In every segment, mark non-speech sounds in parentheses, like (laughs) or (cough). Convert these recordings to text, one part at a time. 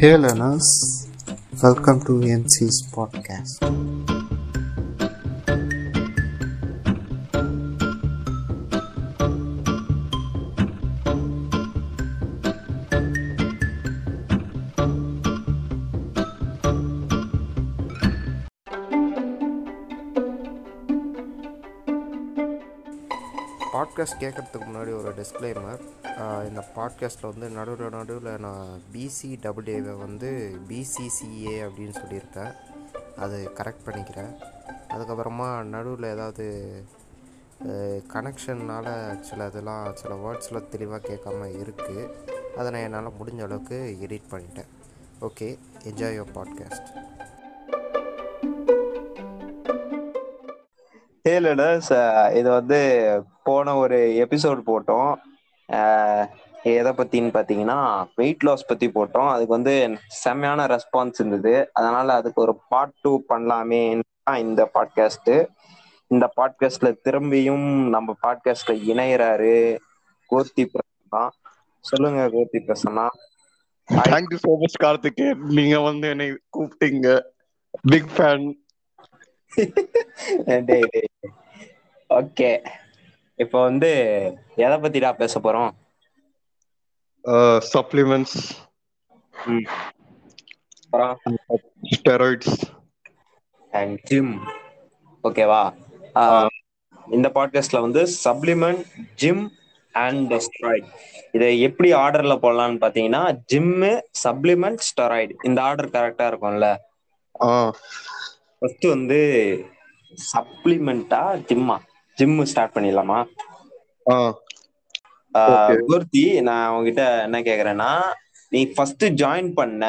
Hey learners, welcome to NC's podcast. Podcast கேட்குறதுக்கு முன்னாடி ஒரு டிஸ்க்ளைமர் இந்த பாட்காஸ்ட்டில் வந்து நடுவில் நடுவில் நான் பிசி டபிள்யூஏவை வந்து பிசிசிஏ அப்படின்னு சொல்லியிருக்கேன். அது கரெக்ட் பண்ணிக்கிறேன். அதுக்கப்புறமா நடுவில் ஏதாவது கனெக்ஷன்னால் சில இதெல்லாம் சில வேர்ட்ஸில் தெளிவாக கேட்காம இருக்குது அதை நான் என்னால் முடிஞ்ச அளவுக்கு எடிட் பண்ணிட்டேன். ஓகே என்ஜாய் யோர் பாட்காஸ்ட் இல்ல இது வந்து போன ஒரு எபிசோட் போட்டோம். எதை பத்தின்னு பாத்தீங்கன்னா வெயிட் லாஸ் பத்தி போட்டோம். அதுக்கு வந்து செம்மையான ரெஸ்பான்ஸ் இருந்தது. அதனால அதுக்கு ஒரு பார்ட் டூ பண்ணலாமே இந்த பாட்காஸ்ட் இந்த பாட்காஸ்ட்ல திரும்பியும் நம்ம பாட்காஸ்ட்ல இணையறாரு கோர்த்தி பிரசன்னா. சொல்லுங்க Keerthi Prasanna. Thank you so much கார்த்திகே. நீங்க வந்து என்னை கூப்பிட்டீங்க. Big fan (laughs) okay. இப்போ வந்து எதை பத்திடா பேச போறோம்? சப்ளிமெண்ட்ஸ் ஸ்டெராய்ட்ஸ் அண்ட் ஜிம் ஓகேவா? இந்த பாட்காஸ்ட்ல வந்து சப்ளிமெண்ட் ஜிம் அண்ட் ஸ்டெராய்டு இதை எப்படி ஆர்டர்ல போடலாம்னு பாத்தீங்கன்னா ஜிம்மு சப்ளிமெண்ட் ஸ்டெராய்டு இந்த ஆர்டர் கரெக்டா இருக்கும்ல? ஃபர்ஸ்ட் வந்து சப்ளிமெண்டா ஜிம்மா ஜிம் ஸ்டார்ட் பண்ணிடலாமா. மூர்த்தி நான் உங்ககிட்ட என்ன கேக்குறேன்னா நீ ஃபர்ஸ்ட் ஜாயின் பண்ண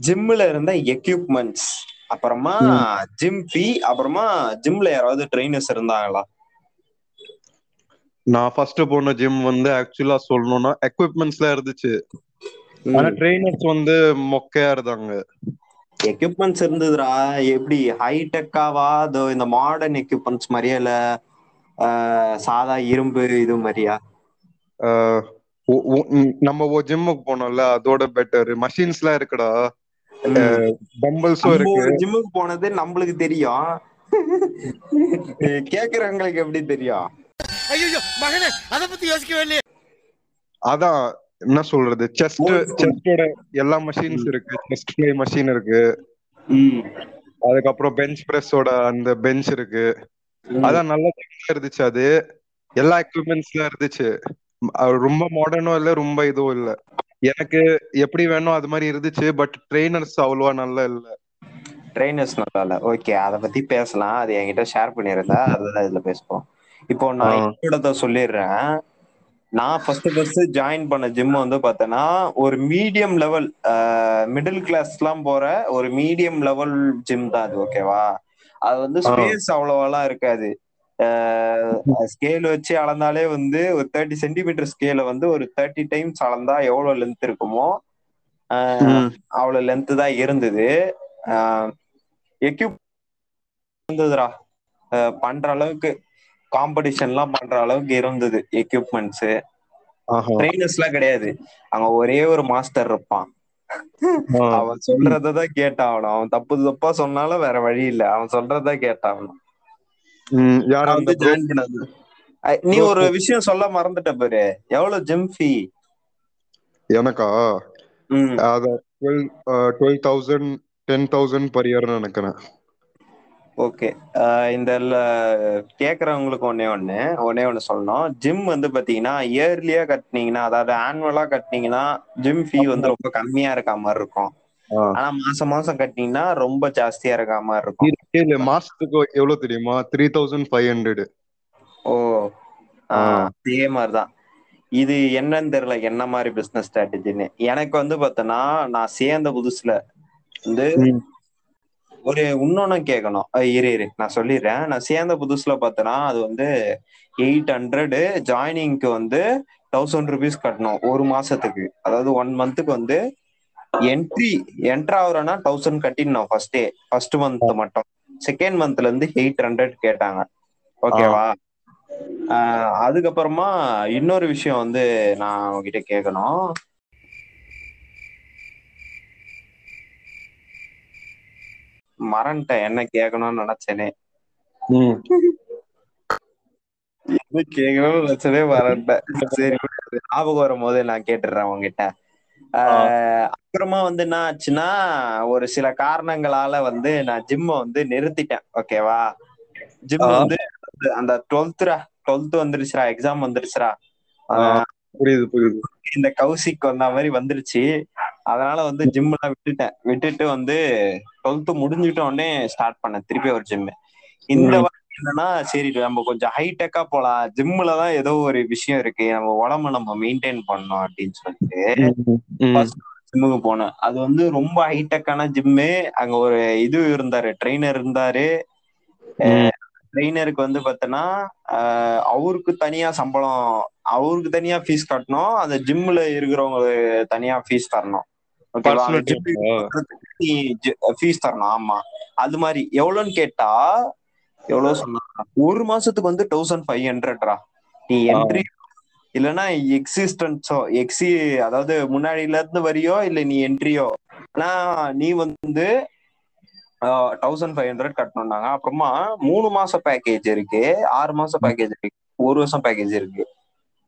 ஜிம்ல இருந்த எக்யூப்மெண்ட்ஸ் அப்புறமா ஜிம் ஃபீ அப்புறமா ஜிம்ல யாராவது ட்ரைனர்ஸ் இருந்தாங்களா? நான் ஃபர்ஸ்ட் போன ஜிம் வந்து ஆக்சுவலா சொல்லணும்னா எக்யூப்மெண்ட்ஸ்ல இருந்துச்சு. ஆனா ட்ரெயினர்ஸ் வந்து மொக்கையா இருந்தாங்க. எக்யூப்மெண்ட்ஸ் இருந்ததுடா. எப்படி ஹைடெக்காவா அதோ இந்த மாடர்ன் எக்யூப்மெண்ட்ஸ் மாதிரியா? இல்ல ஆஹ் சாதா இரும்பு இது மாதிரியா? நம்ம ஒரு ஜிம்முக்கு போனோம்ல அதோட பெட்டர் மஷின்ஸ்லாம் இருக்குடா. டம்பிள்ஸும் இருக்கு. ஜிம்முக்கு போனது நம்மளுக்கு தெரியும். கேக்குறவங்களுக்கு எப்படி தெரியும்? ஐயோ மகனே அத பத்தி யோசிக்கவே இல்லையே. அதான் என்ன சொல்றது? செஸ்ட். செஸ்டோட எல்லா மஷின்ஸ் இருக்கு. செஸ்ட் ஃபிளை மஷின் இருக்கு. அதுக்கப்புறம் பெஞ்ச் பிரஸோட அந்த பெஞ்ச் இருக்கு. அதான் நல்ல இருந்துச்சு அது. எல்லா எக்யூப்மெண்ட்ஸ்ல இருந்துச்சு. ரொம்ப மாடர்னும் இல்ல ரொம்ப இதுவும் இல்ல. எனக்கு எப்படி வேணும் அது மாதிரி இருந்துச்சு. பட் ட்ரெயினர்ஸ் அவ்வளவா நல்லா இல்ல. ட்ரைனர்ஸ் நல்லா இல்ல. ஓகே அத பத்தி பேசலாம். அது என்கிட்ட ஷேர் பண்ணிருந்தா அதுதான் இதுல பேசுவோம். இப்போ நான். என்னோட சொல்லிடுறேன். நான் ஃபர்ஸ்ட் ஃபர்ஸ்ட் ஜாயின் பண்ண ஜிம் வந்து பார்த்தேன்னா ஒரு மீடியம் லெவல் மிடில் கிளாஸ் எல்லாம் போற ஒரு மீடியம் லெவல் ஜிம் தான் அது ஓகேவா அது வந்து. ஸ்பேஸ் அவ்வளவாலாம் இருக்காது. ஸ்கேல் வச்சு அளந்தாலே வந்து ஒரு தேர்ட்டி சென்டிமீட்டர் ஸ்கேல வந்து ஒரு தேர்ட்டி டைம்ஸ் அளந்தா எவ்வளவு லென்த் இருக்குமோ ஆஹ், அவ்வளவு லென்த் தான் இருந்தது. எக்யூப் இருந்ததுடா. பண்ற அளவுக்கு. காம்படிஷன்லாம் பண்ற அளவுக்கு இருந்தது எக்யூப்மெண்ட்ஸ் ட்ரைனர்ஸ் எல்லாம் கிடையாது. அங்க ஒரே ஒரு மாஸ்டர் இருப்பான். அவன் சொல்றதான் கேட்டாகணும் அவன் தப்பு தப்பா சொன்னாலும் வேற வழி இல்ல. அவன் சொல்றதான் கேட்டாகணும் ம், யார் நான் அந்த வந்து ஜாயின் பண்ணது? அஹ் நீ ஒரு விஷயம் சொல்ல மறந்துட்ட பாரு. எவ்வளவு ஜிம் ஃபீ எனக்கா? அத twelve twelve thousand ten thousand per year நினைக்கிறேன். ஓகே. இந்த கேக்குறவங்களுக்கு ஒண்ணே ஒண்ணு ஒண்ணே ஒண்ணு சொல்லணும். ஜிம் வந்து பாத்தீங்கன்னா இயர்லியா கட்டினீங்கன்னா அதாவது ஆனுவலா கட்டினீங்கன்னா ஜிம் ஃபீ வந்து ரொம்ப கம்மியா இருக்க மாதிரி இருக்கும். ஆனா மாசம் மாசம் கட்டினீங்கன்னா ரொம்ப ஜாஸ்தியா இருக்க மாதிரி இருக்கும். மாசத்துக்கு எவ்வளவு தெரியுமா? Three thousand five hundred oh. அதே மாதிரிதான் இது என்னன்னு தெரியல என்ன மாதிரி பிசினஸ் ஸ்ட்ராட்டஜின்னு எனக்கு வந்து பார்த்தோன்னா நான் சேர்ந்த புதுசுல வந்து ஒரு இன்னொன்னு கேட்கணும் இரு இரு. நான் சொல்லிடுறேன். நான் சேர்ந்த புதுசுல பார்த்தனா அது வந்து எயிட் ஹண்ட்ரடு ஜாயினிங்க்கு வந்து தௌசண்ட் ருபீஸ் கட்டணும் ஒரு மாசத்துக்கு. அதாவது ஒன் மந்த்துக்கு வந்து என்ட்ரி என்ட்ரு ஆகுறேன்னா தௌசண்ட் கட்டிடணும் ஃபர்ஸ்டே ஃபர்ஸ்ட் மந்த் மட்டும். செகண்ட் மந்த்ல இருந்து எயிட் ஹண்ட்ரட் கேட்டாங்க. ஓகேவா ஆஹ் அதுக்கப்புறமா இன்னொரு விஷயம் வந்து நான் உங்ககிட்ட கேட்கணும் மறந்துட்டேன். என்ன கேட்கணும்னு நினைச்சேனே. என்ன கேட்கணும்னு நினைச்சதே மறந்துட்டேன். சரி ஞாபகம் வரும்போது நான் கேட்டுடுறேன் உங்ககிட்ட அப்புறமா வந்து என்ன ஆச்சுன்னா ஒரு சில காரணங்களால வந்து நான் ஜிம்ம வந்து நிறுத்திட்டேன். ஓகேவா ஜிம். வந்து அந்த டுவெல்த்ரா டுவெல்த் வந்துருச்சுடா. எக்ஸாம் வந்துருச்சுடா. ஆ, புரியுது புரியுது. இந்த கௌசிக் வந்த மாதிரி வந்துருச்சு. அதனால வந்து ஜிம் எல்லாம் விட்டுட்டேன். விட்டுட்டு வந்து டுவெல்த் முடிஞ்சிட்ட உடனே ஸ்டார்ட் பண்ணேன். திருப்பி ஒரு ஜிம் இந்த ம். வாட்டி என்னன்னா சரி நம்ம கொஞ்சம் ஹைடெக்கா போலாம். ஜிம்ல தான் ஏதோ ஒரு விஷயம் இருக்கு. நம்ம உடம்ப நம்ம மெயின்டைன் பண்ணணும் அப்படின்னு சொல்லிட்டு. ஜிம்முக்கு போனேன். அது வந்து ரொம்ப ஹைடெக்கான ஜிம்மு அங்க ஒரு இது இருந்தாரு ட்ரெயினர் இருந்தாரு. ட்ரெயினருக்கு வந்து பார்த்தோன்னா அவருக்கு தனியா சம்பளம் அவருக்கு தனியா ஃபீஸ் கட்டணும். அந்த ஜிம்ல இருக்கிறவங்களுக்கு தனியா ஃபீஸ் தரணும். ஃபீஸ் தரணும். ஆமா. அது மாதிரி. எவ்வளவுன்னு கேட்டா எவ்வளவு சொன்னா ஒரு மாசத்துக்கு வந்து தௌசண்ட் ஃபைவ் ஹண்ட்ரட்ரா நீ என்ட்ரி இல்லைன்னா எக்ஸிஸ்டன்ஸோ எக்ஸி அதாவது முன்னாடில இருந்து வரியோ இல்ல நீ என்ட்ரியோ ஆனா நீ வந்து தௌசண்ட் ஃபைவ் ஹண்ட்ரட் கட்டணும்னாங்க. அப்புறமா மூணு மாசம் பேக்கேஜ் இருக்கு. ஆறு மாசம் பேக்கேஜ் இருக்கு. ஒரு வருஷம் பேக்கேஜ் இருக்கு.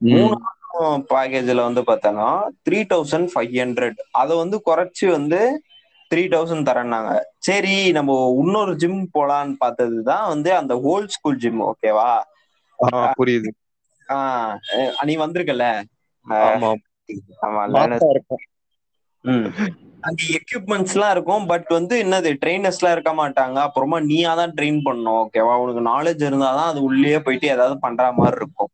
மூணு மாசம் பேக்கேஜ்ல வந்து பார்த்தோன்னா த்ரீ தௌசண்ட் ஃபைவ் ஹண்ட்ரட் அதை வந்து குறைச்சு வந்து த்ரீ தௌசண்ட் தரேன்னாங்க. சரி நம்ம இன்னொரு ஜிம் போலான்னு பார்த்தது தான் வந்து அந்த ஓல்ட் ஸ்கூல் ஜிம் ஓகேவா புரியுது. ஆஹ் நீ வந்திருக்கல ஆமா ஆமா. மாசா ம். அங்க எக்யூப்மெண்ட்ஸ் எல்லாம் இருக்கும் பட் வந்து என்னது எல்லாம் இருக்க மாட்டாங்க. அப்புறமா நீயா தான் ட்ரெயின் பண்ணணும் ஓகேவா உனக்கு நாலேஜ் இருந்தாதான் அது உள்ளேயே போயிட்டு ஏதாவது பண்ற மாதிரி இருக்கும்.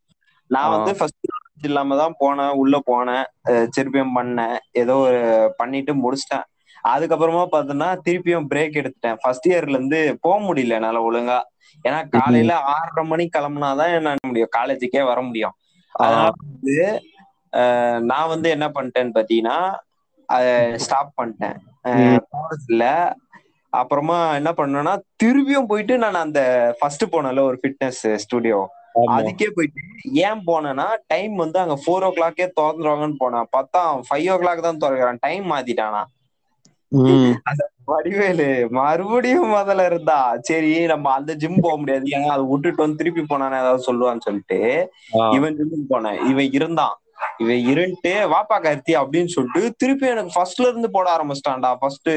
நான் வந்து ஃபர்ஸ்ட் நாலேஜ் இல்லாம தான் போனேன் உள்ள போனேன் திருப்பியும் பண்ணேன் ஏதோ ஒரு பண்ணிட்டு முடிச்சிட்டேன். அதுக்கப்புறமா பார்த்தோன்னா திருப்பியும் பிரேக் எடுத்துட்டேன். ஃபர்ஸ்ட் இயர்ல இருந்து போக முடியல என்னால ஒழுங்கா. ஏன்னா காலையில ஆறரை மணிக்கு கிளம்புனாதான் என்ன முடியும். காலேஜுக்கே வர முடியும். அதனால வந்து நான் வந்து என்ன பண்ணிட்டேன்னு பாத்தீங்கன்னா அதை ஸ்டாப் பண்ணிட்டேன். இல்ல அப்புறமா என்ன பண்ணேன்னா திரும்பியும் போயிட்டு நான் அந்த ஃபர்ஸ்ட் போனேன்ல ஒரு ஃபிட்னஸ் ஸ்டுடியோ அதுக்கே போயிட்டு ஏன் போனேன்னா டைம் வந்து அங்க ஃபோர் ஓ கிளாக்கே திறந்துருவாங்கன்னு போனேன். பார்த்தா ஃபைவ் ஓ கிளாக் தான் திறக்கிறான். டைம் மாத்திட்டானா. வடிவேலு. மறுபடியும் முதல்ல இருந்தா சரி நம்ம அந்த ஜிம் போக முடியாது. ஏன்னா அதை விட்டுட்டு வந்து திருப்பி போனானே ஏதாவது சொல்லுவான்னு சொல்லிட்டு இவன் ஜிம்முக்கு போனேன். இவன் இருந்தான். இவன் இருந்துட்டு வாப்பா கருத்தி அப்படின்னு சொல்லிட்டு திருப்பி எனக்கு ஃபர்ஸ்ட்ல இருந்து போட ஆரம்பிச்சிட்டான்டா. ஃபர்ஸ்ட்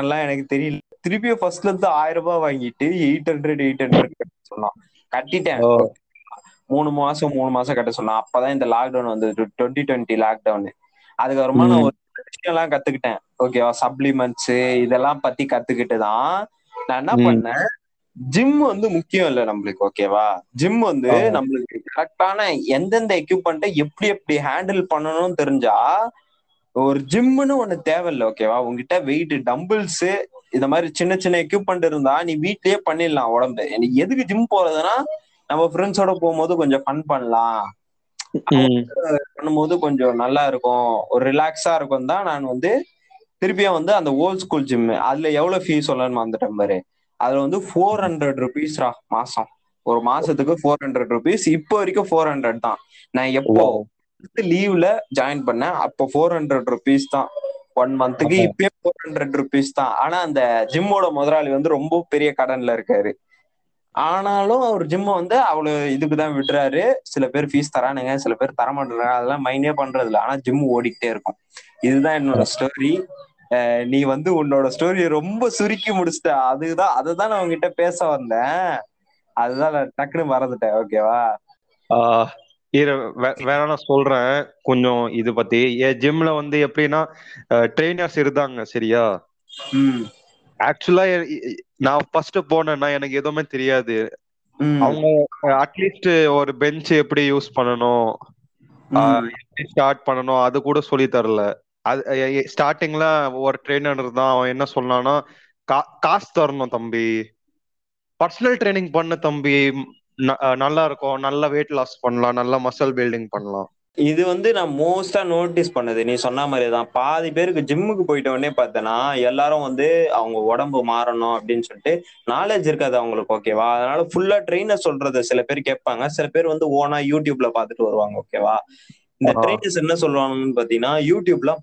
எல்லாம் எனக்கு தெரியல. திருப்பியும் ஃபர்ஸ்ட்ல இருந்து ஆயிரம் ரூபாய் வாங்கிட்டு எயிட் ஹண்ட்ரட் எயிட் ஹண்ட்ரட் சொன்னான். கட்டிட்டேன். மூணு மாசம் மூணு மாசம் கட்ட சொன்னான். அப்பதான் இந்த லாக்டவுன் வந்து டுவெண்ட்டி டுவெண்ட்டி லாக்டவுன் அதுக்கப்புறமா நான். ஒரு விஷயம் எல்லாம் கத்துக்கிட்டேன் ஓகேவா சப்ளிமெண்ட்ஸ் இதெல்லாம் பத்தி கத்துக்கிட்டு தான் நான் என்ன. பண்ணேன்? ஜிம் வந்து முக்கியம் இல்ல நம்மளுக்கு ஓகேவா ஜிம் வந்து. நம்மளுக்கு கரெக்டான எந்தெந்த எக்யூப்மெண்ட்டை எப்படி எப்படி ஹேண்டில் பண்ணணும்னு தெரிஞ்சா ஒரு ஜிம்னு ஒண்ணு தேவையில்ல ஓகேவா உங்ககிட்ட வெயிட் டம்பிள்ஸ் இந்த மாதிரி சின்ன சின்ன எக்யூப்மெண்ட் இருந்தா நீ வீட்லயே பண்ணிடலாம் உடம்பு. எனக்கு எதுக்கு ஜிம் போறதுன்னா நம்ம ஃப்ரெண்ட்ஸோட போகும்போது கொஞ்சம் ஃபன் பண்ணலாம். பண்ணும்போது கொஞ்சம் நல்லா இருக்கும். ஒரு ரிலாக்ஸா இருக்கும் தான் நான் வந்து திருப்பியும் வந்து அந்த ஓல்ட் ஸ்கூல் ஜிம் அதுல எவ்வளவு ஃபீஸ் சொல்லணும்னு வந்துட்டேன் பாரு. அதுல வந்து ஃபோர் ஹண்ட்ரட் ருபீஸ்ரா மாசம். ஒரு மாசத்துக்கு ஃபோர் ஹண்ட்ரட் ருபீஸ் இப்போ வரைக்கும் ஃபோர் ஹண்ட்ரட் தான். நான் எப்போ. லீவ்ல ஜாயின் பண்ணேன். அப்போ ஃபோர் ஹண்ட்ரட் ருபீஸ் தான். ஒன் மந்த்துக்கு ஆமா. இப்பயே ஃபோர் ஹண்ட்ரட் ருபீஸ் தான். ஆனா அந்த ஜிம்மோட முதலாளி வந்து ரொம்ப பெரிய கடன்ல இருக்காரு. ஆனாலும் அவர் ஜிம்ம வந்து அவ்வளவு இதுக்கு தான் விடுறாரு. சில பேர் ஃபீஸ் தரானுங்க சில பேர் தர மாட்டேறாங்க அதெல்லாம் மைண்டே பண்றது இல்ல ஆனா ஜிம் ஓடிக்கிட்டே இருக்கும். இதுதான் என்னோட ஸ்டோரி நீ வந்து உன்னோட ஸ்டோரியை ரொம்ப சுருக்கி முடிச்சிட்ட. அதுதான் அதுதான் நான் உங்ககிட்ட பேச வந்தேன். அதுதான் நான் டக்குன்னு மறந்துட்டேன். ஓகேவா இரு வேற நான் சொல்றேன். கொஞ்சம் இது பத்தி. என் ஜிம்ல வந்து எப்படின்னா ட்ரெயினர்ஸ் இருந்தாங்க சரியா? ஆக்சுவலா நான் ஃபர்ஸ்ட் போனேன்னா எனக்கு எதுவுமே தெரியாது. அவங்க அட்லீஸ்ட் ஒரு பெஞ்ச் எப்படி யூஸ் பண்ணணும்? எப்படி ஸ்டார்ட் பண்ணணும்? அது கூட சொல்லி தரல. அது ஸ்டார்டிங்ல ஒரு ட்ரெயினர் இருந்தான். அவன் என்ன சொன்னான்னா கா- காசு தரணும் தம்பி. பர்சனல் ட்ரைனிங் பண்ண தம்பி. ந- நல்லா இருக்கும். நல்ல வெயிட் லாஸ் பண்ணலாம். நல்ல மசில் பில்டிங் பண்ணலாம். இது வந்து நான் மோஸ்டா நோட்டீஸ் பண்ணது. நீ சொன்ன மாதிரி தான் பாதி பேருக்கு ஜிம்முக்கு போயிட்ட உடனே பார்த்தேன்னா எல்லாரும் வந்து அவங்க உடம்பு மாறணும் அப்படின்னு சொல்லிட்டு நாலேஜ் இருக்காது அவங்களுக்கு ஓகேவா அதனால ஃபுல்லா ட்ரெயினர் சொல்றது சில பேர் கேட்பாங்க. சில பேர் வந்து ஓனா யூடியூப்ல பார்த்துட்டு வருவாங்க ஓகேவா இந்த. ட்ரெயினர்ஸ் என்ன சொல்லுவாங்கன்னு பாத்தீங்கன்னா யூடியூப்லாம்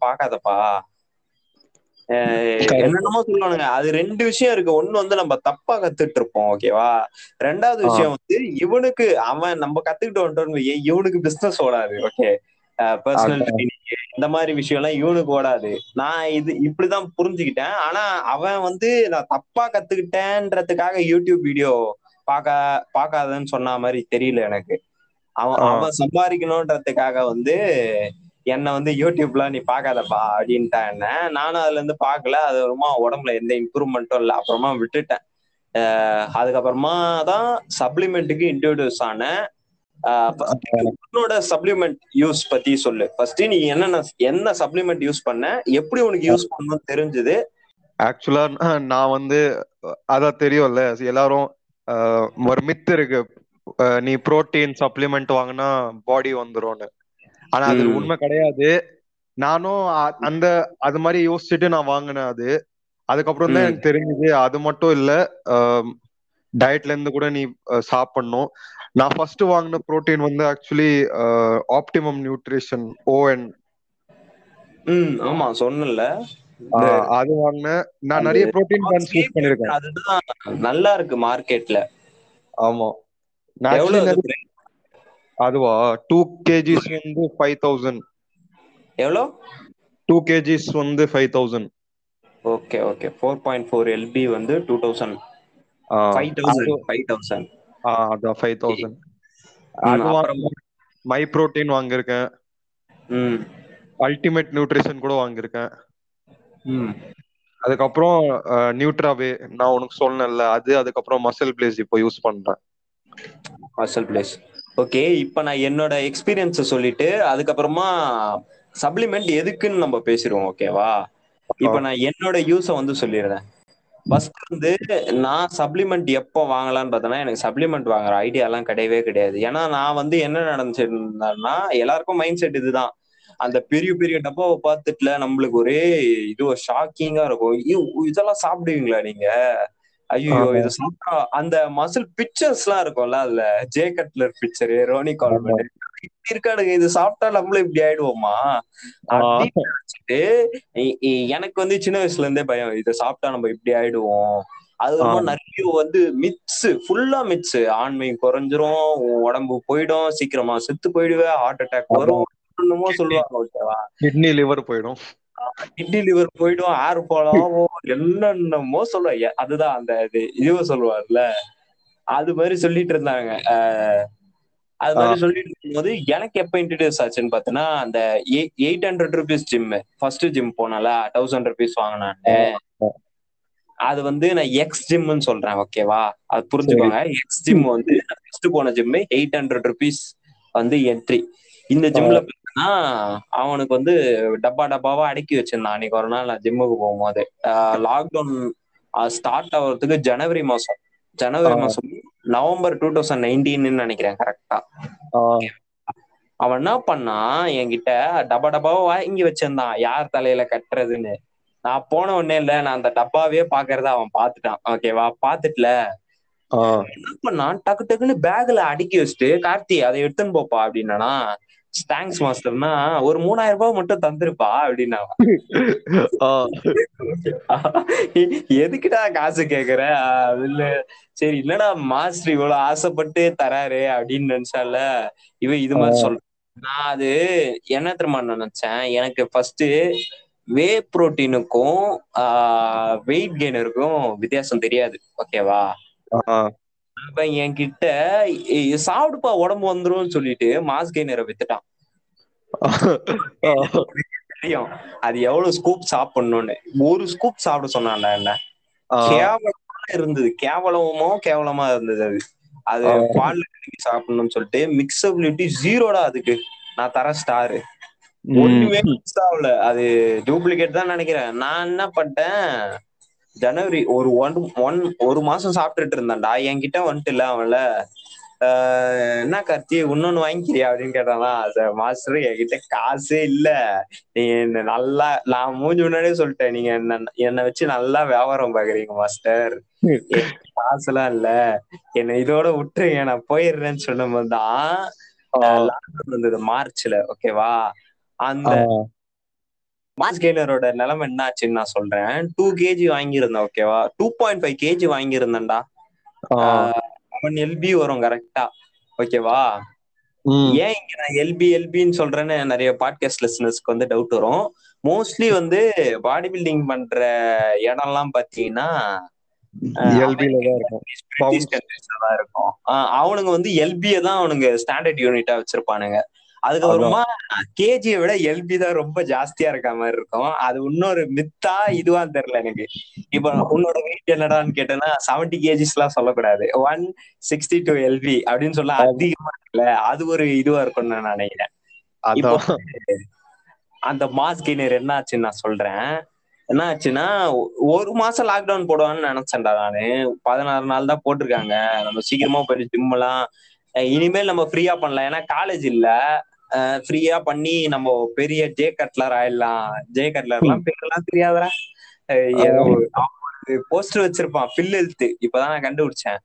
Correct. என்னென்னமோ சொல்லுவானுங்க அது ரெண்டு விஷயம் இருக்கு ஒண்ணு வந்து நம்ம தப்பா கத்துட்டு இருப்போம் ஓகேவா ரெண்டாவது. விஷயம் வந்து இவனுக்கு அவன் நம்ம கத்துக்கிட்டு வந்துட்டோம்னு இவனுக்கு பிசினஸ் ஓடாது ஓகே பர்சனல் அதான். இந்த மாதிரி விஷயம் எல்லாம் இவனுக்கு ஓடாது நான் இது இப்படிதான் புரிஞ்சுக்கிட்டேன் ஆனா அவன் வந்து நான் தப்பா கத்துக்கிட்டேன்றதுக்காக யூடியூப் வீடியோ பார்க்க பார்க்காதன்னு சொன்ன மாதிரி தெரியல எனக்கு அவன். அவன் சம்பாதிக்கணும்ன்றதுக்காக வந்து என்னை வந்து யூடியூப்ல நீ பார்க்காதப்பா அப்படின்ட்டான் என்ன. நானும் அதுல இருந்து பார்க்கல. அது அப்புறமா உடம்புல எந்த இம்ப்ரூவ்மெண்ட்டும் இல்லை. அப்புறமா விட்டுட்டேன். அதுக்கப்புறமா தான் சப்ளிமெண்ட்டுக்கு இன்ட்ரோடியூஸ் ஆனேன். உன்னோட சப்ளிமெண்ட் யூஸ் பத்தி சொல்லு. ஃபர்ஸ்ட் நீ என்னென்ன என்ன சப்ளிமெண்ட் யூஸ் பண்ண? எப்படி உனக்கு யூஸ் பண்ணணும்னு தெரிஞ்சது. ஆக்சுவலா நான் வந்து அதான் தெரியும்ல. எல்லாரும் ஒரு மித் இருக்கு. நீ புரோட்டீன் சப்ளிமெண்ட் வாங்கினா பாடி வந்துரும்னு. ஆனா அது. உண்மை கிடையாது. நானும் அந்த அது மாதிரி யோசிச்சுட்டு நான் வாங்கினேன் அது. அதுக்கப்புறம் தான். எனக்கு தெரிஞ்சது அது மட்டும் இல்ல டயட்ல இருந்து கூட நீ சாப்பிடணும். நான் ஃபர்ஸ்ட் வாங்கின புரோட்டீன் வந்து ஆக்சுவலி ஆப்டிமம் நியூட்ரிஷன் ஓஎன் ம் ஆமா சொன்னல அது வாங்கினேன். நான் நிறைய புரோட்டீன் யூஸ் பண்ணிருக்கேன் அதுதான் நல்லா இருக்கு மார்க்கெட்ல ஆமா. அதுவா? டூ கேஜிஸ் வந்து ஃபைவ் தௌசண்ட் எவ்வளோ? டூ கேஜிஸ் வந்து five thousand okay okay. Four point four LB வந்து two thousand five thousand five thousand அதான் ஃபைவ் தௌசண்ட் அது மை புரோட்டீன் வாங்கியிருக்கேன். ம். அல்டிமேட் நியூட்ரிஷன் கூட வாங்கியிருக்கேன். ம். அதுக்கப்புறம் நியூட்ராவே நான் உனக்கு சொன்னேன்ல அது அதுக்கப்புறம் மசில் பிளேஸ் இப்போ யூஸ் பண்றேன். ஹாஸ்டல் பிளேஸ் ஓகே இப்போ நான் என்னோட எக்ஸ்பீரியன்ஸை சொல்லிட்டு அதுக்கப்புறமா சப்ளிமெண்ட் எதுக்குன்னு நம்ம பேசிடுவோம் ஓகேவா இப்போ நான் என்னோட யூஸை வந்து சொல்லிடுறேன். ஃபர்ஸ்ட் வந்து நான் சப்ளிமெண்ட் எப்போ வாங்கலாம்னு பார்த்தோன்னா எனக்கு சப்ளிமெண்ட் வாங்குற ஐடியாலாம் கிடையவே கிடையாது. ஏன்னா நான் வந்து என்ன நடந்துச்சுன்னா எல்லாருக்கும் மைண்ட் செட் இதுதான். அந்த பெரிய பெரிய டப்பாவை பார்த்துட்டுல நம்மளுக்கு ஒரே இது ஷாக்கிங்கா இருக்கும். இதெல்லாம் சாப்பிடுவீங்களா நீங்க? ஐயோ. இது சாப்பிட்டா அந்த மசில் பிக்சர்ஸ் எல்லாம் இருக்கும்ல அதுல. Jay Cutler picture Ronnie Coleman இப்படி இருக்கானுங்க. இது சாப்பிட்டா நம்மளும் இப்படி ஆயிடுவோமா? அப்படின்னு நினைச்சிட்டு எனக்கு வந்து சின்ன வயசுல இருந்தே பயம். இதை சாப்பிட்டா நம்ம இப்படி ஆயிடுவோம். அது ரொம்ப ஆமா. நிறைய வந்து மிக்ஸ் ஃபுல்லா மிக்ஸ் ஆண்மை குறைஞ்சிரும் உடம்பு போயிடும் சீக்கிரமா செத்து போயிடுவேன் ஹார்ட் அட்டாக் வரும் சொல்லுவாங்க ஓகேவா கிட்னி லிவர் போயிடும். கிட்னி லிவர் போயிடும் ஏர் போலாம் என்னென்னமோ சொல்லுவாங்க. அதுதான் அந்த இது இதுவும் சொல்லுவார்ல. அது மாதிரி சொல்லிட்டு இருந்தாங்க. அது மாதிரி சொல்லிட்டு இருக்கும்போது எனக்கு எப்ப இன்ட்ரடியூஸ் ஆச்சுன்னு பார்த்தீங்கன்னா அந்த eight hundred rupees gym first gym போனால தௌசண்ட் ருபீஸ் வாங்கினான்னு. அது வந்து நான் எக்ஸ் ஜிம்னு சொல்றேன் ஓகேவா அது புரிஞ்சுக்கோங்க. எக்ஸ் ஜிம் வந்து ஃபர்ஸ்ட் போன ஜிம் எயிட் ஹண்ட்ரட் ருபீஸ் வந்து என்ட்ரி இந்த ஜிம்ல பார்த்தீங்கன்னா அவனுக்கு வந்து டப்பா டப்பாவா அடுக்கி வச்சிருந்தான். அன்னைக்கு ஒரு நாள் நான் ஜிம்முக்கு போகும்போது. லாக்டவுன் ஸ்டார்ட் ஆகுறதுக்கு ஜனவரி மாசம். ஜனவரி. மாசம் நவம்பர் டூ தௌசண்ட் நைன்டீன்னு நினைக்கிறேன் கரெக்டா அவன் என்ன பண்ணான்? என்கிட்ட டப்பா டப்பாவா வாங்கி வச்சிருந்தான். யார் தலையில கட்டுறதுன்னு. நான் போன உடனே இல்ல நான் அந்த டப்பாவே பாக்குறத அவன் பாத்துட்டான் ஓகேவா பாத்துட்டுல என்ன பண்ணான்? டக்கு டக்குன்னு பேக்ல அடுக்கி வச்சுட்டு கார்த்தி அதை எடுத்துன்னு போப்பா அப்படின்னா தேங்க்ஸ் மாஸ்டர்னா ஒரு மூணாயிரம் ரூபாய் மட்டும் தந்துருப்பா அப்படின்னா. எதுக்குடா காசு கேக்குற? இல்ல. சரி இல்லடா மாஸ்டர் இவ்வளவு ஆசைப்பட்டு தராரு அப்படின்னு நினைச்சால இவன் இது மாதிரி சொல்ற. நான் அது என்ன தெரியுமா நினைச்சேன்? எனக்கு ஃபர்ஸ்ட் வே புரோட்டீனுக்கும் வெயிட் கெய்னருக்கும் வித்தியாசம் தெரியாது ஓகேவா என்கிட்ட "ஏய், சாப்பிடுப்பா உடம்பு வந்துரும்னு சொல்லிட்டு மாஸ் கெய்னரை வித்துட்டான் தெரியும். அது எவ்வளவு ஸ்கூப் சாப்பிடணும்னு. ஒரு ஸ்கூப் சாப்பிட சொன்னான்டா என்ன? கேவலமா இருந்தது. கேவலமோ கேவலமா இருந்தது அது. அது. பால்ல கலக்கி சாப்பிடணும்னு சொல்லிட்டு மிக்சபிலிட்டி ஜீரோடா அதுக்கு. நான் தர ஸ்டாரு ஒண்ணுமே மிக்ஸ் ஆகல. அது டூப்ளிகேட் தான் நினைக்கிறேன். நான் என்ன பண்ணிட்டேன்? ஜனவரி ஒரு ஒன் ஒன் ஒரு மாசம் சாப்பிட்டுட்டு இருந்தான்டா. என்கிட்ட வந்துட்டு இல்ல அவன்ல என்ன கார்த்தி இன்னொன்னு வாங்கிக்கிறியா? அப்படின்னு கேட்டானா. மாஸ்டர் என்கிட்ட காசே இல்ல. நீ நல்லா நான் மூஞ்சி முன்னாடியே சொல்லிட்டேன். நீங்க என்ன என்னை வச்சு நல்லா வியாபாரம் பாக்குறீங்க மாஸ்டர் என்கிட்ட காசுலாம் இல்ல. என்னை இதோட விட்டுருங்க நான் போயிடுறேன்னு சொன்னபோது தான் லாக்டவுன் வந்தது மார்ச்ல. ஓகேவா அந்த மாஸ் கெய்னரோட நிலைமை என்ன ஆச்சுன்னு நான் சொல்றேன். டூ கேஜி வாங்கியிருந்தேன் ஓகேவா டூ பாயிண்ட் ஃபைவ் கேஜி வாங்கியிருந்தேன்டா. அவன் எல்பி வரும் கரெக்டா ஓகேவா ஏன் இங்க நான் எல்பி எல்பின்னு சொல்றேன்னு நிறைய பாட்காஸ்ட் லிசனர்ஸ்க்கு வந்து டவுட் வரும். மோஸ்ட்லி வந்து பாடி பில்டிங் பண்ற இடம்லாம் பாத்தீங்கன்னா எல்பில தான் இருக்கும். அவனுங்க வந்து எல்பியை தான் அவனுங்க ஸ்டாண்டர்ட் யூனிட்டா வச்சிருப்பானுங்க. அதுக்கப்புறமா கேஜியை விட எல்பி தான் ரொம்ப ஜாஸ்தியா இருக்க மாதிரி இருக்கும். அது இன்னொரு மித்தா இதுவான்னு தெரியல எனக்கு. இப்ப உன்னோட வெயிட் என்னடான்னு கேட்டேன்னா செவன்டி கேஜிஸ் எல்லாம் சொல்லக்கூடாது. ஒன் சிக்ஸ்டி டூ எல்பி அப்படின்னு சொல்ல அதிகமா இருக்குல்ல அது ஒரு இதுவா இருக்கும்னு நான் நினைக்கிறேன். அந்த மாஸ் கெய்னர் என்ன ஆச்சுன்னு நான் சொல்றேன். என்ன ஆச்சுன்னா ஒரு மாசம் லாக்டவுன் போடுவான்னு நினைச்சேன்டா நானு. பதினாறு நாள் தான் போட்டிருக்காங்க. நம்ம சீக்கிரமா போய் ஜிம் எல்லாம். அஹ் இனிமேல் நம்ம ஃப்ரீயா பண்ணலாம். ஏன்னா காலேஜ் இல்ல. ஃப்ரீயா பண்ணி நம்ம பெரிய ஜே கட்லர் ஆயிடலாம். ஜே கட்லர்லாம் பேரெல்லாம் தெரியாதடா. அஹ் ஏதோ போஸ்டர் வச்சிருப்பான். ஃபில் ஹெல்த் இப்பதான் நான் கண்டுபிடிச்சேன்.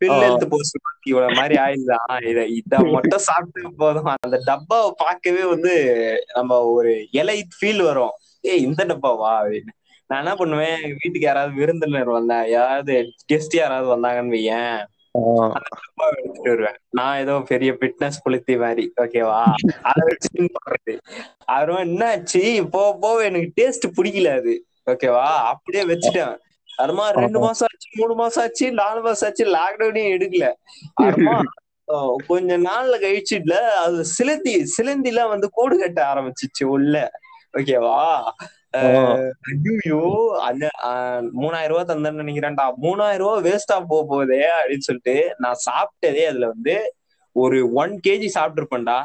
ஃபில் ஆ. ஹெல்த் போஸ்டர் இவ்வளவு மாதிரி ஆயிடலாம் இத இத மட்டும் சாப்பிட்டு போதும். அந்த டப்பாவை பார்க்கவே வந்து நம்ம ஒரு இலை ஃபீல் வரும். ஏய் இந்த டப்பாவா அப்படின்னு. நான் என்ன பண்ணுவேன்? வீட்டுக்கு யாராவது விருந்தினர் வந்தா யாராவது கெஸ்ட் யாராவது வந்தாங்கன்னு வையேன். எடுத்துட்டு வருவேன் நான் ஏதோ பெரிய ஃபிட்னஸ் புளுத்தி மாதிரி. ஓகேவா அதை வச்சு பண்றது அப்புறம் என்னாச்சு? போக போக எனக்கு டேஸ்ட் பிடிக்கல அது. ஓகேவா அப்படியே வச்சுட்டேன். அப்புறமா ரெண்டு மாசம் ஆச்சு மூணு மாசம் ஆச்சு நாலு மாசம் ஆச்சு லாக்டவுனே எடுக்கல. அஹ், கொஞ்ச நாள்ல கழிச்சுல அது சிலந்தி சிலந்தி எல்லாம் வந்து கூடு கட்ட ஆரம்பிச்சிச்சு உள்ள. ஓகேவா ஐயோ அந்த மூணாயிரம் ரூபாய் தந்தேன்னு நினைக்கிறேன்டா. மூணாயிரம் ரூபாய் வேஸ்டா போக போகுதே அப்படின்னு சொல்லிட்டு நான் சாப்பிட்டதே அதுல வந்து ஒரு ஒன் கேஜி சாப்பிட்டுருப்பேன்டா.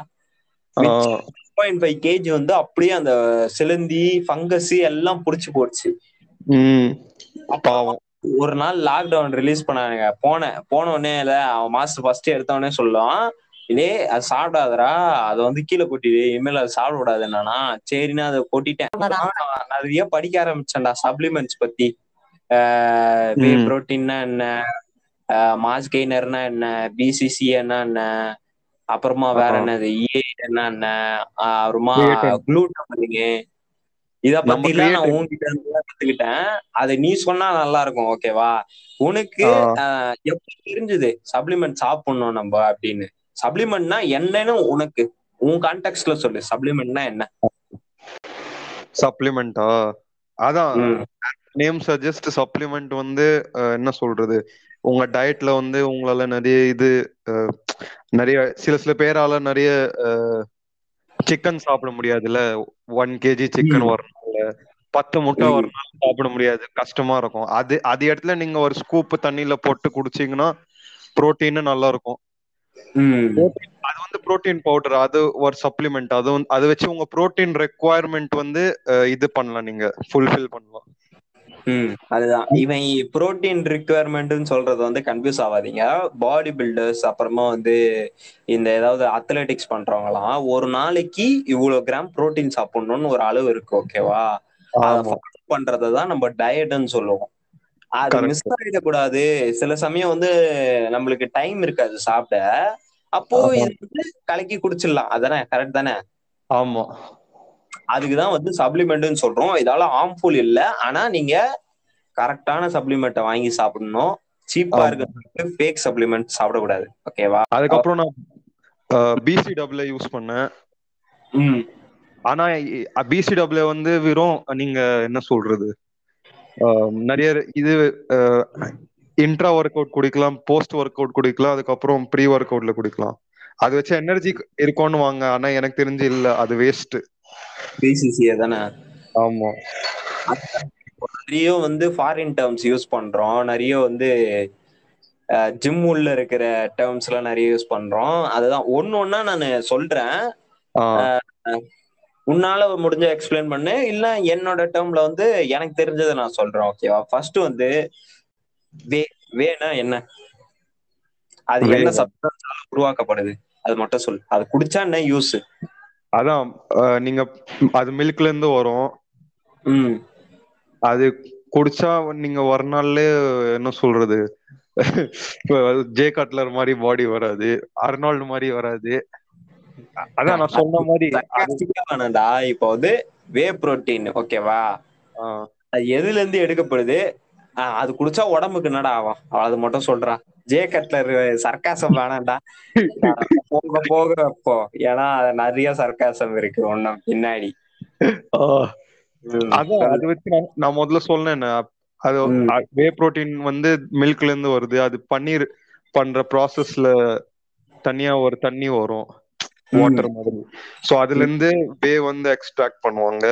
பாயிண்ட் ஃபைவ் கேஜி வந்து அப்படியே அந்த சிலந்தி ஃபங்கஸ் எல்லாம் புடிச்சு போச்சு. பாவம். ஒரு நாள் லாக்டவுன் ரிலீஸ் பண்ணானுங்க. போனேன். போன உடனே இல்ல அவன் மாஸ்டர் ஃபர்ஸ்ட் எடுத்த உடனே சொல்லுவான் இதே அது சாப்பிடாதடா. அதை வந்து கீழே கொட்டிடு இனிமேல் அது சாப்பிட கூடாது என்னன்னா. சரின்னு அதை கொட்டிட்டேன். நான் நிறைய படிக்க ஆரம்பிச்சேன்டா. சப்ளிமெண்ட்ஸ் பத்தி. வே. புரோட்டீன்னா என்ன? மாஸ் கெய்னர்னா என்ன? பிசிசின்னா என்ன? அப்புறமா வேற. என்னது? ஏ என்ன என்ன? ஆஹ் அப்புறமா Creatine. குளூட்டமின் இத பத்தி எல்லாம் நான். உன்கிட்ட கத்துக்கிட்டேன். அதை நீ சொன்னா நல்லா இருக்கும் ஓகேவா உனக்கு எப்படி தெரிஞ்சது சப்ளிமெண்ட் சாப்பிடணும் நம்ம அப்படின்னு? சப்ளிமெண்ட்னா என்னன்னு உனக்கு உன் கான்டெக்ட்ல சொல்லு. சப்ளிமெண்ட்னா என்ன? சப்ளிமெண்டா அதான். நேம் சஜஸ்ட் சப்ளிமெண்ட் வந்து என்ன சொல்றது? உங்க டயட்ல வந்து உங்களால நிறைய இது நிறைய சில சில பேரால நிறைய சிக்கன் சாப்பிட முடியாதுல்ல? ஒன் கேஜி சிக்கன் நாள்ல பத்து முட்டை நாள் சாப்பிட முடியாது. கஷ்டமா இருக்கும். அது அது இடத்துல நீங்க ஒரு ஸ்கூப் தண்ணியில போட்டு குடிச்சீங்கன்னா புரோட்டீன் நல்லா இருக்கும். அது வந்து புரோட்டீன் பவுடர் அது ஒரு சப்ளிமெண்ட் அது அது வச்சு உங்க புரோட்டீன் ரெக்குவயர்மெண்ட் வந்து இது பண்ணலாம் நீங்க. ஃபுல்ஃபில் பண்ணலாம். ம். அதுதான். இவன் புரோட்டீன் ரிக்குவயர்மெண்ட்னு சொல்றது வந்து கன்ஃபியூஸ் ஆகாதீங்க. பாடி பில்டர்ஸ் அப்புறமா வந்து இந்த ஏதாவது அத்லெட்டிக்ஸ் பண்றவங்கலாம் ஒரு நாளைக்கு இவ்வளவு கிராம் புரோட்டீன் சாப்பிடணும்னு ஒரு அளவு இருக்கு ஓகேவா அதை பண்றதை தான் நம்ம டயட்னு சொல்லுவோம். அது. மிஸ் ஆயிடக்கூடாது. சில சமயம் வந்து நம்மளுக்கு டைம் இருக்காது சாப்பிட. அப்போ. இது வந்து கலக்கி குடிச்சிடலாம். அதானே? கரெக்ட் தானே? ஆமா. அதுக்குதான் வந்து சப்ளிமெண்ட்னு சொல்றோம். இதால ஹார்ம்ஃபுல் இல்ல. ஆனா நீங்க கரெக்டான சப்ளிமெண்ட்டை வாங்கி சாப்பிடணும். சீப்பா ஆமா. இருக்கிறதுக்கு ஃபேக் சப்ளிமெண்ட் சாப்பிடக்கூடாது. ஓகேவா அதுக்கப்புறம் நான் பிசி டபுள் யூஸ் பண்ணேன். ஆனா பிசி டபுள் வந்து வெறும் நீங்க என்ன சொல்றது? நிறைய இது இன்ட்ரா ஒர்க் அவுட் குடிக்கலாம் போஸ்ட் ஒர்க் அவுட் குடிக்கலாம் அதுக்கப்புறம் ப்ரீ ஒர்க் அவுட்ல குடிக்கலாம். அது வச்சு எனர்ஜி இருக்கும்னு வாங்க ஆனா எனக்கு தெரிஞ்சு இல்ல அது வேஸ்ட் பிசிசிஏ தானே? ஆமா. நிறைய வந்து ஃபாரின் டேர்ம்ஸ் யூஸ் பண்றோம். நிறைய வந்து ஜிம் உள்ள இருக்கிற டேர்ம்ஸ் எல்லாம் நிறைய யூஸ் பண்றோம். அதுதான் ஒன்னு ஒன்னா நான் சொல்றேன். உன்னால முடிஞ்ச எக்ஸ்பிளைன் பண்ணு. இல்ல என்னோட டேர்ம்ல வந்து எனக்கு தெரிஞ்சதை நான் சொல்றேன் ஓகேவா ஃபர்ஸ்ட் வந்து வே வேனா என்ன? அது என்ன. சப்ஸ்டன்ஸால உருவாக்கப்படுது? அது மட்டும் சொல்லு. அது குடிச்சா என்ன? யூஸ் அதான் நீங்க அது மில்க்ல இருந்து வரும். ம். அது குடிச்சா நீங்க ஒரு நாள்ல என்ன சொல்றது? (laughs) ஜே கட்லர் மாதிரி பாடி வராது. அர்னால்டு மாதிரி வராது. அதான் நான் சொன்ன மாதிரி அது வேணாம்டா. இப்போ வந்து வே? புரோட்டீன் ஓகேவா. அது எதுல இருந்து எடுக்கப்படுது? ஆஹ் அது குடிச்சா உடம்புக்கு என்னடா ஆகும்? அது மட்டும் சொல்றா. ஜே கட்லர் சர்க்காசம் வேணாம்டா போக போக அப்போ ஏன்னா அது நிறைய சர்க்காசம் இருக்கு. ஒன்னும் பின்னாடி. ம். அதான் அது வச்சு நான் முதல்ல சொன்னேன். அது. வே புரோட்டீன் வந்து மில்க்ல இருந்து வருது. அது பன்னீர் பண்ற ப்ராசஸ்ல தனியா ஒரு தண்ணி வரும். வாட்டர் மாதிரி. சோ அதுல இருந்து வே வந்து எக்ஸ்ட்ராக்ட் பண்ணுவாங்க.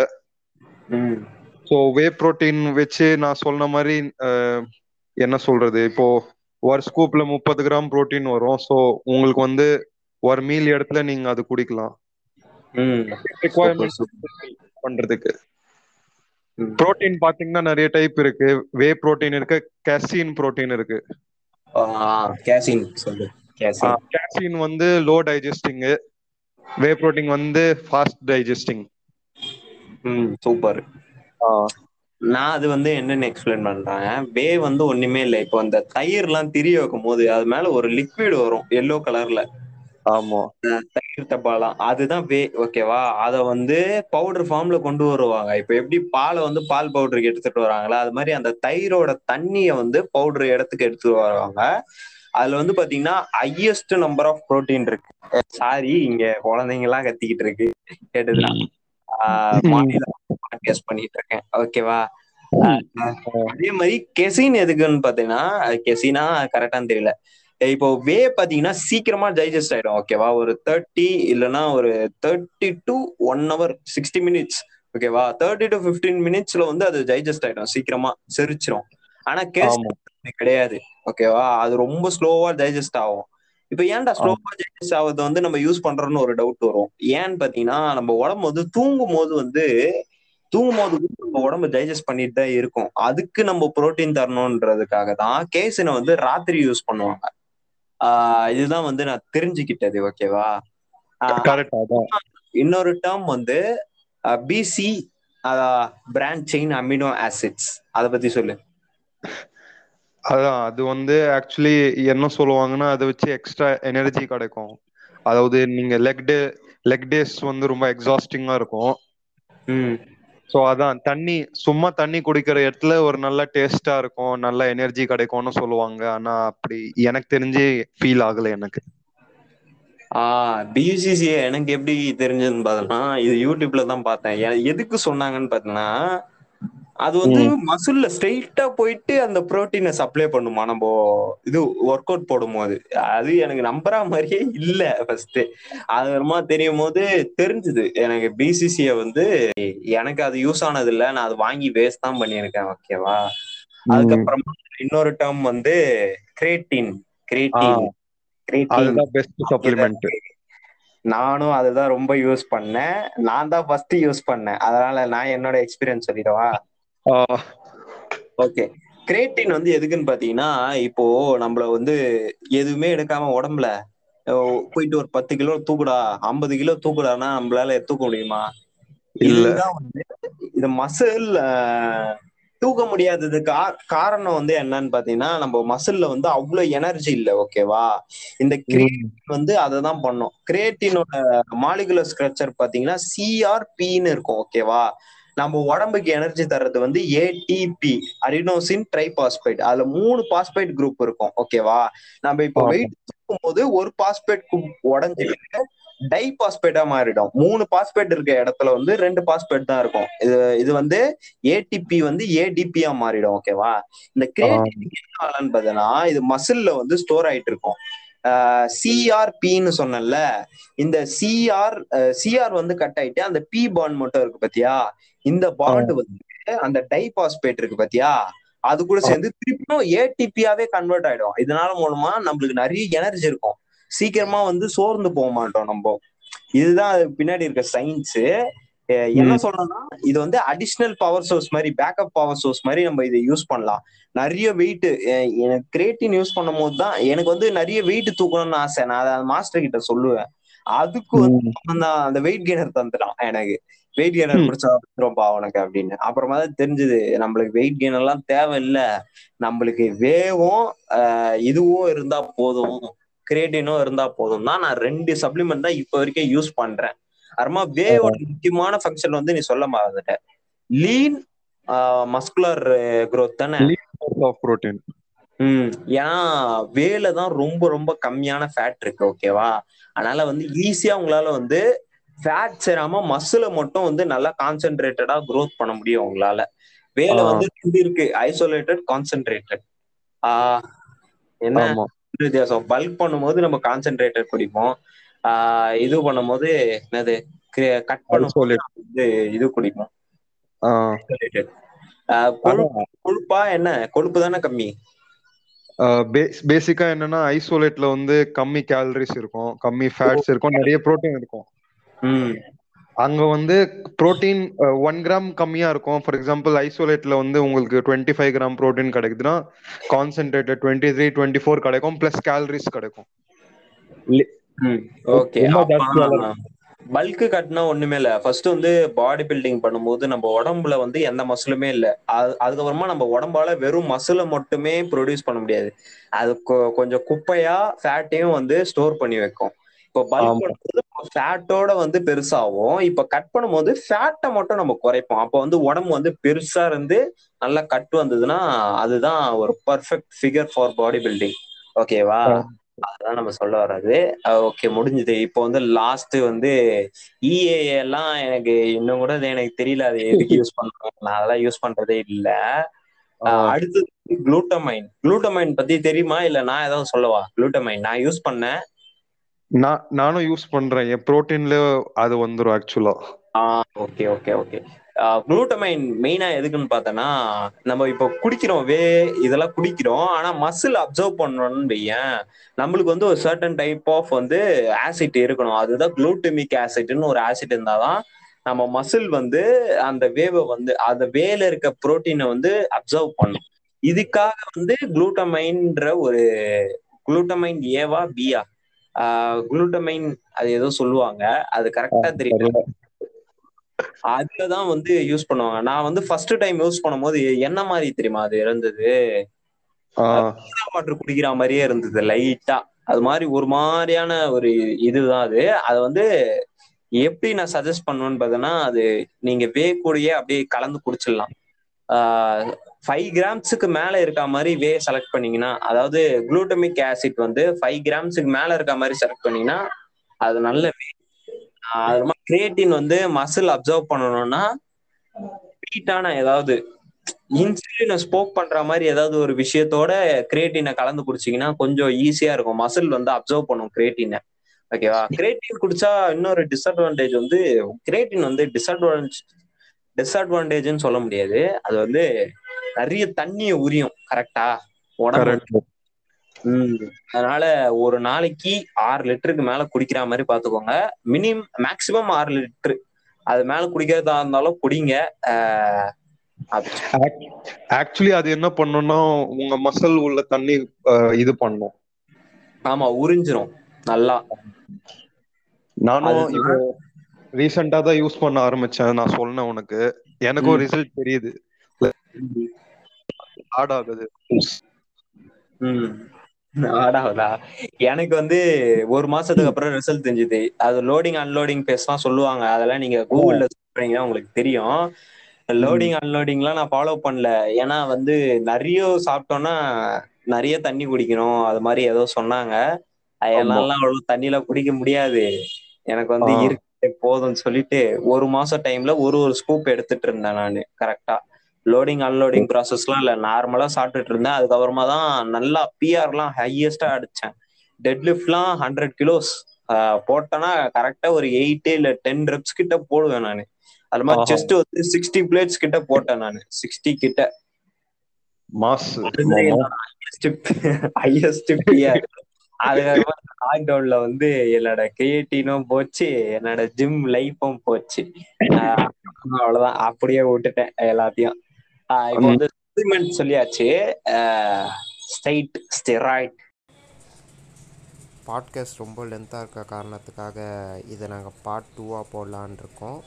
ஸோ வே புரோட்டீன் வச்சு நான் சொன்ன மாதிரி என்ன சொல்றது? இப்போ ஒரு ஸ்கூப்ல முப்பது கிராம் புரோட்டீன் வரும். ஸோ உங்களுக்கு வந்து ஒரு மீல் இடத்துல நீங்க அது குடிக்கலாம். பண்றதுக்கு. புரோட்டீன் பாத்தீங்கன்னா நிறைய டைப் இருக்கு. வே புரோட்டீன் இருக்கு கேசின் புரோட்டீன் இருக்கு. கேசின் வந்து லோ டைஜஸ்டிங் வே புரோட்டீன் வந்து ஃபாஸ்ட் டைஜஸ்டிங் ம் சூப்பர் நான் அது வந்து என்னன்னு எக்ஸ்பிளைன் பண்றேன். வே வந்து ஒண்ணுமே இல்லை. இப்போ அந்த தயிர்லாம் திரிய வைக்கும் போது அது மேல ஒரு லிக்விட் வரும் எல்லோ கலர்ல ஆமா. தயிர் டப்பாலாம் அதுதான் வே? ஓகேவா அத வந்து பவுடர் ஃபார்ம்ல கொண்டு வருவாங்க. இப்ப எப்படி பாலை வந்து பால் பவுடருக்கு எடுத்துட்டு வராங்களா அது மாதிரி அந்த தயிரோட தண்ணிய வந்து பவுடர் இடத்துக்கு எடுத்துட்டு வருவாங்க. அதுல வந்து பாத்தீங்கன்னா ஹையஸ்ட் நம்பர் ஆஃப் புரோட்டீன் இருக்கு. சாரி இங்க குழந்தைங்க எல்லாம் கத்திக்கிட்டு இருக்கு. கேட்டுதா பாட்காஸ்ட் (laughs) பண்ணிட்டு இருக்கேன். ஓகேவா அதே மாதிரி கெசின் எதுக்குன்னு பாத்தீங்கன்னா கெசினா கரெக்டான்னு தெரியல. இப்போ வே பாத்தீங்கன்னா சீக்கிரமா டைஜஸ்ட் ஆயிடும். ஓகேவா ஒரு தேர்ட்டி இல்லைன்னா ஒரு thirty to one hour sixty minutes ஓகேவா தேர்ட்டி டு பிப்டீன் மினிட்ஸ்ல வந்து அது டைஜஸ்ட் ஆயிடும். சீக்கிரமா செரிச்சிரும். ஆனா கேஸ் கிடையாது. ஓகேவா அது ரொம்ப ஸ்லோவா டைஜஸ்ட் ஆகும். இப்ப ஏன்டா ஸ்லோவா டைஜஸ்ட் ஆகுது வந்து நம்ம யூஸ் பண்றோம்னு ஒரு டவுட் வரும். ஏன்னு பாத்தீங்கன்னா நம்ம உடம்பு வந்து தூங்கும் போது வந்து தூங்கும் போது நம்ம உடம்பு டைஜஸ்ட் பண்ணிட்டு தான் இருக்கும். அதுக்கு நம்ம புரோட்டீன் தரணும்ன்றதுக்காக தான் கேசினை வந்து ராத்திரி யூஸ் பண்ணுவாங்க. ஆஹ் இதுதான் வந்து நான் தெரிஞ்சுக்கிட்டது ஓகேவா இன்னொரு டேர்ம் வந்து BC branched chain amino acids அத பத்தி சொல்லு. அதான் அது வந்து ஆக்சுவலி என்ன சொல்லுவாங்கன்னா அதை வச்சு எக்ஸ்ட்ரா எனர்ஜி கிடைக்கும். அதாவது நீங்க லெக் டே லெக் டேஸ் வந்து ரொம்ப எக்ஸாஸ்டிங்கா இருக்கும். ம். ஸோ அதான் தண்ணி சும்மா தண்ணி குடிக்கிற இடத்துல ஒரு நல்ல டேஸ்டா இருக்கும் நல்ல எனர்ஜி கிடைக்கும்னு சொல்லுவாங்க. ஆனா அப்படி எனக்கு தெரிஞ்சு ஃபீல் ஆகல எனக்கு. பியூசிசி எனக்கு எப்படி தெரிஞ்சதுன்னு பார்த்தோம்னா இது யூடியூப்ல தான் பார்த்தேன். எதுக்கு சொன்னாங்கன்னு பார்த்தீங்கன்னா அது வந்து மசில்ல ஸ்ட்ரெயிட்டா போயிட்டு அந்த புரோட்டீனை சப்ளை பண்ணுமா? நம்ம இது ஒர்க் அவுட் போடும்போது அது எனக்கு நம்புற மாதிரியே இல்ல ஃபர்ஸ்ட் அது வருமா தெரியும் போது தெரிஞ்சுது. எனக்கு பிசிசிய வந்து எனக்கு அது யூஸ் ஆனது இல்ல. நான் அது வாங்கி வேஸ்ட் தான் பண்ணியிருக்கேன் ஓகேவா அதுக்கப்புறமா இன்னொரு டேர்ம் வந்து கிரேட்டின் கிரேட்டின் கிரேட்டின் பெஸ்ட் சப்ளிமெண்ட் நானும் அதுதான் ரொம்ப யூஸ் பண்ணேன். நான் தான் ஃபர்ஸ்ட் யூஸ் பண்ணேன். அதனால நான் என்னோட எக்ஸ்பீரியன்ஸ் சொல்லிடவா? ஓகே. கிரேட்டின் வந்து எதுக்குன்னு பாத்தீங்கன்னா இப்போ நம்மள வந்து எதுவுமே எடுக்காம உடம்புல போயிட்டு ஒரு பத்து கிலோ தூக்குடா ஐம்பது கிலோ தூக்குடான்னா நம்மளால தூக்க முடியுமா? இல்ல. இது மசில் தூக்க முடியாதது காரணம் வந்து என்னன்னு பாத்தீங்கன்னா நம்ம மசில்ல வந்து அவ்வளவு எனர்ஜி இல்ல ஓகேவா இந்த கிரியேட்டின் வந்து அதை தான் பண்ணும் கிரியேட்டினோட மாலிகுலர் ஸ்ட்ரக்சர் பாத்தீங்கன்னா சிஆர்பின்னு இருக்கும் ஓகேவா நம்ம உடம்புக்கு எனர்ஜி தர்றது வந்து ஏடிபி அரினோசின் ட்ரைபாஸ்பேட் அதுல மூணு பாஸ்பேட் குரூப் இருக்கும் ஓகேவா நம்ம இப்போ. வெயிட் தூக்கும் போது ஒரு பாஸ்பேட் உடஞ்சிட்டு டை பாஸ்பேட்டா மாறிடும். மூணு பாஸ்பேட் இருக்க இடத்துல வந்து ரெண்டு பாஸ்பேட் தான் இருக்கும். இது இது வந்து ஏடிபி வந்து ஏடிபியா மாறிடும் ஓகேவா இந்த கிரியேட்டின் என்ன ஆகலன்னு பார்த்தீங்கன்னா இது மசில்ல வந்து ஸ்டோர் ஆயிட்டு இருக்கும். சிஆர்பின்னு சொன்னேன்ல இந்த சிஆர் சிஆர் வந்து கட் ஆயிட்டு அந்த பி பாண்ட் மட்டும் இருக்கு பாத்தியா? இந்த பாண்ட் வந்து அந்த டைபாஸ்பேட் இருக்கு பாத்தியா? அது கூட சேர்ந்து திருப்பியும் ஏடிபியாவே கன்வெர்ட் ஆயிடும். இதனால மூலமா நம்மளுக்கு நிறைய எனர்ஜி இருக்கும். சீக்கிரமா வந்து சோர்ந்து போக மாட்டோம் நம்ம. இதுதான் பின்னாடி இருக்க சயின்ஸ் என்ன சொல்றேன்னா இது வந்து அடிஷ்னல் பவர் சோர்ஸ் மாதிரி பேக்கப் பவர் சோர்ஸ் மாதிரி நம்ம இதை யூஸ் பண்ணலாம். நிறைய வெயிட் எனக்கு கிரேட்டின் யூஸ் பண்ணும் போது தான் எனக்கு வந்து நிறைய வெயிட் தூக்கணும்னு ஆசை. நான் அதை மாஸ்டர் கிட்ட சொல்லுவேன். அதுக்கு வந்து அந்த வெயிட் கெய்னர் தந்துட்டான் எனக்கு. Weight gainer. குடிச்சா வந்துரும்பா உனக்கு அப்படின்னு. அப்புறமா தான் தெரிஞ்சது நம்மளுக்கு வெயிட் கெய்னர் எல்லாம் தேவையில்ல. நம்மளுக்கு வேவும் இதுவும் இருந்தா போதும். கிரியேட்டினும் இருந்தா போதும். தான் நான் ரெண்டு சப்ளிமெண்ட் தான் இப்ப வரைக்கும் யூஸ் பண்றேன். அப்புறமா வேவோட முக்கியமான ஃபங்க்ஷன் வந்து நீ சொல்ல மறந்துட்ட லீன் மஸ்குலர் growth தானே? ப்ரோட்டீன் ம். ஏன்னா வேல தான் ரொம்ப ரொம்ப கம்மியான ஃபேட் இருக்கு ஓகேவா அதனால வந்து ஈஸியா உங்களால வந்து ஃபேட் சேராம மசில மட்டும் வந்து நல்லா கான்சென்ட்ரேட்டடா growth பண்ண முடியும் உங்களால வேலை. வந்து ரெண்டு இருக்கு. ஐசோலேட்டட் கான்சென்ட்ரேட்டட் ஆஹ் என்ன? வித்தியாசம் பல்க் பண்ணும்போது நம்ம கான்சென்ட்ரேட்டட் குடிப்போம். ஆஹ் இது பண்ணும்போது என்னது? Cut Isolate. வந்து இது குடிப்போம். கொழுப்பு கொழுப்பா என்ன? கொழுப்பு தானே கம்மி? பேசிக்கா என்னன்னா ஐசோலேட்ல வந்து கம்மி கேலரிஸ் இருக்கும். கம்மி ஃபேட்ஸ் இருக்கும். நிறைய புரோட்டீன் இருக்கும். அங்க வந்து புரோட்டீன் ஒன் கிராம் கம்மியா இருக்கும். ஃபார் எக்ஸாம்பிள் ஐசோலேட்ல வந்து உங்களுக்கு டுவெண்ட்டி ஃபைவ் கிராம் புரோட்டீன் கிடைக்குதுன்னா concentrated twenty three twenty four கிடைக்கும். பிளஸ் கேலரிஸ் கிடைக்கும். ஓகே. ரொம்ப ஜாஸ்தியா பல்க் கட்டினா ஒண்ணுமே இல்ல. ஃபர்ஸ்ட் வந்து பாடி பில்டிங் பண்ணும்போது நம்ம உடம்புல வந்து எந்த மசிலுமே இல்ல. அது- அதுக்கப்புறமா நம்ம உடம்பால வெறும் மசிலை மட்டுமே ப்ரொடியூஸ் பண்ண முடியாது. அது கொ- கொஞ்சம் குப்பையா ஃபேட்டையும் வந்து ஸ்டோர் பண்ணி வைக்கும். இப்போ பல்க் ஆமா. ஃபேட்டோட வந்து பெருசாகும் இப்ப கட் பண்ணும்போது ஃபேட்டை மட்டும் நம்ம குறைப்போம். அப்போ வந்து உடம்பு வந்து பெருசா இருந்து நல்லா கட் வந்ததுன்னா அதுதான் ஒரு perfect figure for body building ஓகேவா அதான் நம்ம சொல்ல வர்றது. ஓகே முடிஞ்சது. இப்போ வந்து லாஸ்ட் வந்து இஏ எல்லாம் எனக்கு இன்னும் கூட எனக்கு தெரியல. அது எதுக்கு யூஸ் பண்றோம்? நான் அதெல்லாம் யூஸ் பண்றதே இல்ல. அடுத்தது குளூட்டமைன் குளூட்டமைன் பத்தி தெரியுமா? இல்ல நான் ஏதாவது சொல்லவா? குளூட்டமைன் நான் யூஸ் பண்ணேன். நான் நானும் யூஸ் பண்றேன். என் புரோட்டீன்ல அது வந்துரும் ஆக்சுவலா ஓகே ஓகே ஓகே குளூட்டமைன் மெயினா எதுக்குன்னு பார்த்தோன்னா நம்ம இப்போ குடிக்கிறோம் வே இதெல்லாம் குடிக்கிறோம். ஆனா மசில் அப்சர்வ் பண்ணணும்னு வையன். நம்மளுக்கு வந்து ஒரு சர்டன் டைப் ஆஃப் வந்து ஆசிட் இருக்கணும். அதுதான் குளூட்டமிக் ஆசிட்னு ஒரு ஆசிட் இருந்தாதான் நம்ம மசில் வந்து அந்த வேவை வந்து அந்த வேல இருக்க புரோட்டீனை வந்து அப்சர்வ் பண்ணும். இதுக்காக வந்து குளூட்டமைன்ற ஒரு குளூட்டமைன் ஏவா பியா குளூட்டமைன் அது ஏதோ சொல்லுவாங்க. அது கரெக்டா தெரியல அதுலதான் வந்து யூஸ் பண்ணுவாங்க. நான் வந்து ஃபர்ஸ்ட் டைம் யூஸ் பண்ணும்போது என்ன மாதிரி தெரியுமா அது இருந்தது வாட்டர் குடிக்கிற மாதிரியே இருந்தது லைட்டா அது மாதிரி ஒரு மாதிரியான ஒரு இதுதான் அது. அது வந்து எப்படி நான் சஜஸ்ட் பண்ணுவேன்னு பார்த்தோன்னா அது நீங்க வே கூடயே அப்படியே கலந்து குடிச்சிடலாம். ஃபைவ் கிராம்ஸுக்கு மேல இருக்க மாதிரி வே செலக்ட் பண்ணீங்கன்னா அதாவது குளூட்டமிக் ஆசிட் வந்து ஃபைவ் கிராம்ஸுக்கு மேல இருக்க மாதிரி செலக்ட் பண்ணீங்கன்னா அது நல்ல வே அது மாதிரி கிரியேட்டின் வந்து மசில் அப்சர்வ் பண்ணணும்னா ஹீட்டான ஏதாவது இன்சுலினை ஸ்போக் பண்ற மாதிரி ஏதாவது ஒரு விஷயத்தோட கிரியேட்டினை கலந்து குடிச்சீங்கன்னா கொஞ்சம் ஈஸியா இருக்கும். மசில் வந்து அப்சர்வ் பண்ணும் கிரியேட்டினை ஓகேவா கிரியேட்டின் குடிச்சா இன்னொரு டிஸ்அட்வான்டேஜ் வந்து கிரியேட்டின் வந்து டிஸ்அட்வான்டேஜ் டிஸ்அட்வான்டேஜ்னு சொல்ல முடியாது. அது வந்து நிறைய தண்ணியை உரியும் கரெக்டா உடம்பு உம் அதனால ஒரு நாளைக்கு ஆறு லிட்டருக்கு மேல குடிக்கிற மாதிரி பாத்துக்கோங்க. மினிமம் மேக்சிமம் ஆறு லிட்டர். அது மேல குடிக்கிறதா இருந்தாலும் குடிங்க. ஆக்சுவலி அது. என்ன பண்ணும்னா உங்க மசில் உள்ள தண்ணி இது பண்ணும். ஆமா உறிஞ்சிரும். நல்லா. நானும் இப்போ ரீசெண்டா தான் யூஸ் பண்ண ஆரம்பிச்சேன். நான் சொன்னேன் உனக்கு. எனக்கும் ரிசல்ட் தெரியுது. ஆட் ஆகுது ஆடாவதா எனக்கு வந்து ஒரு மாசத்துக்கு அப்புறம் ரிசல்ட் தெரிஞ்சுது. அது லோடிங் அன்லோடிங் பேஸ்லாம் சொல்லுவாங்க. அதெல்லாம் நீங்க கூகுள்ல சொல்றீங்கன்னா உங்களுக்கு தெரியும். லோடிங் அன்லோடிங்லாம் நான் ஃபாலோ பண்ணல. ஏன்னா வந்து நிறைய சாப்பிட்டோம்னா நிறைய தண்ணி குடிக்கணும். அது மாதிரி ஏதோ சொன்னாங்க. என்னாலாம் அவ்வளவு தண்ணியில குடிக்க முடியாது. எனக்கு வந்து இருக்கு போதும்னு சொல்லிட்டு ஒரு மாசம் டைம்ல ஒரு ஒரு ஸ்கூப் எடுத்துட்டு இருந்தேன் நான் கரெக்டா லோடிங் அன்லோடிங் ப்ராசஸ்லாம் இல்லை. நார்மலா சாப்பிட்டுட்டு இருந்தேன். அதுக்கப்புறமா தான் நல்லா பிஆர்லாம் ஹையஸ்டா அடிச்சேன். டெட் லிஃப்ட்லாம் ஹண்ட்ரட் கிலோஸ் போட்டேன்னா கரெக்டா ஒரு எயிட் இல்ல டென் ரெப்ஸ் கிட்ட போடுவேன் நான். அது மாதிரி செஸ்ட் வந்து சிக்ஸ்டி பிளேட்ஸ் கிட்ட போட்டேன் நான். சிக்ஸ்டி கிட்ட. மாஸ் ஹையஸ்ட் பிஆர் அதுக்கப்புறம் லாக்டவுன்ல வந்து என்னோட கிரியேட்டினும் போச்சு. என்னோட ஜிம் லைஃபும் போச்சு. அவ்வளவுதான். அப்படியே விட்டுட்டேன் எல்லாத்தையும். இப்போ வந்து சப்ளிமெண்ட் சொல்லியாச்சு. ஸ்டைட் ஸ்டெராய்ட் பாட்காஸ்ட் ரொம்ப லென்த்தாக இருக்க காரணத்துக்காக இதை நாங்கள் பார்ட் டூவாக போடலான் இருக்கோம்.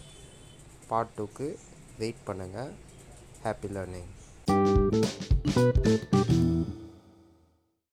பார்ட் டூக்கு வெயிட் பண்ணுங்கள் ஹாப்பி லேர்னிங்